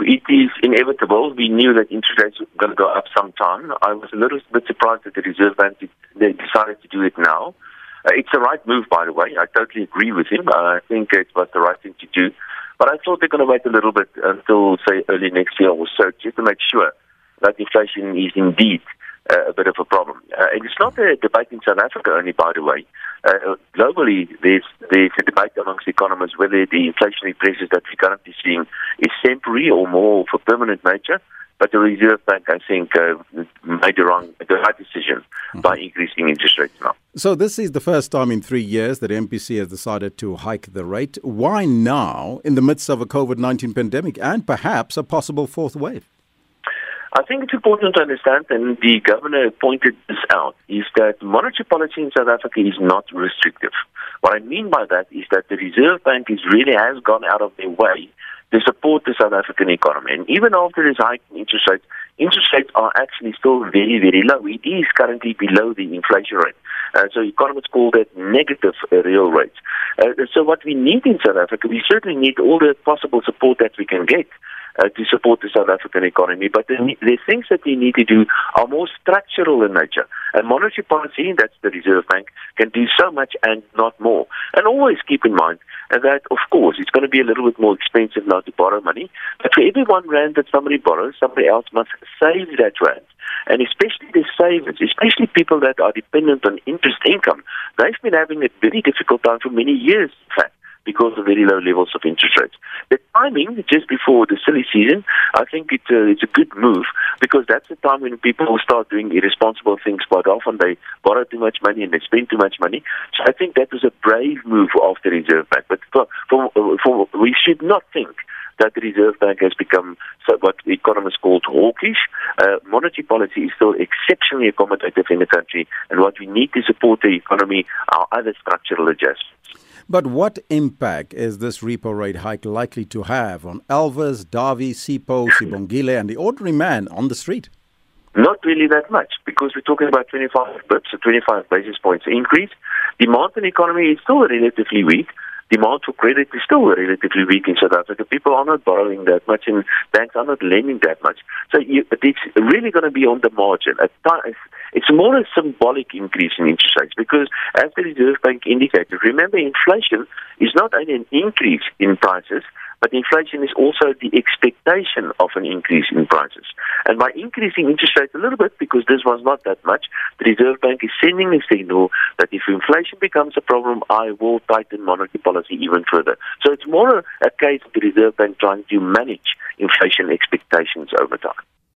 it is inevitable. We knew that interest rates were going to go up sometime. I was a little bit surprised that the Reserve Bank did, they decided to do it now. Uh, it's the right move, by the way. I totally agree with him. Uh, I think it was the right thing to do. But I thought they're going to wait a little bit until, say, early next year or so, just to make sure that inflation is indeed uh, a bit of a problem. Uh, and it's not a debate in South Africa only, by the way. Uh, globally, there's, there's a debate amongst economists whether the inflationary pressures that we're currently seeing is temporary or more of a permanent nature. But the Reserve Bank, I think, uh, made the wrong, the right decision mm-hmm. by increasing interest rates now. So this is the first time in three years that MPC has decided to hike the rate. Why now, in the midst of a COVID nineteen pandemic and perhaps a possible fourth wave? I think it's important to understand, and the governor pointed this out, is that monetary policy in South Africa is not restrictive. What I mean by that is that the Reserve Bank is really has gone out of their way to support the South African economy. And even after this hike in interest rates, interest rates are actually still very, very low. It is currently below the inflation rate. Uh, so economists call that negative uh, real rates. Uh, so what we need in South Africa, we certainly need all the possible support that we can get uh, to support the South African economy. But the, the things that we need to do are more structural in nature. And monetary policy, that's the Reserve Bank, can do so much and not more. And always keep in mind that, of course, it's going to be a little bit more expensive now to borrow money. But for every one rand that somebody borrows, somebody else must save that rand. And especially the savers, especially people that are dependent on interest income, they've been having a very difficult time for many years, in fact because of very low levels of interest rates. The timing, just before the silly season, I think it's a, it's a good move because that's the time when people start doing irresponsible things quite often. They borrow too much money and they spend too much money. So I think that was a brave move of the Reserve Bank. But for, for, for we should not think that the Reserve Bank has become what economists call hawkish. Uh, monetary policy is still exceptionally accommodative in the country, and what we need to support the economy are other structural adjustments. But what impact is this repo rate hike likely to have on Elvis, Davi, Sipho, Sibongile, and the ordinary man on the street? Not really that much because we're talking about 25 bips, a 25 basis points increase. Demand in the economy is still relatively weak demand for credit is still relatively weak in South Africa. People are not borrowing that much, and banks are not lending that much. So you, it's really going to be on the margin. It's more a symbolic increase in interest rates because, as the Reserve Bank indicated, remember inflation is not only an increase in prices, but inflation is also the expectation of an increase in prices. And by increasing interest rates a little bit, because this was not that much, the Reserve Bank is sending a signal that if inflation becomes a problem, I will tighten monetary policy even further. So it's more a, case of the Reserve Bank trying to manage inflation expectations over time.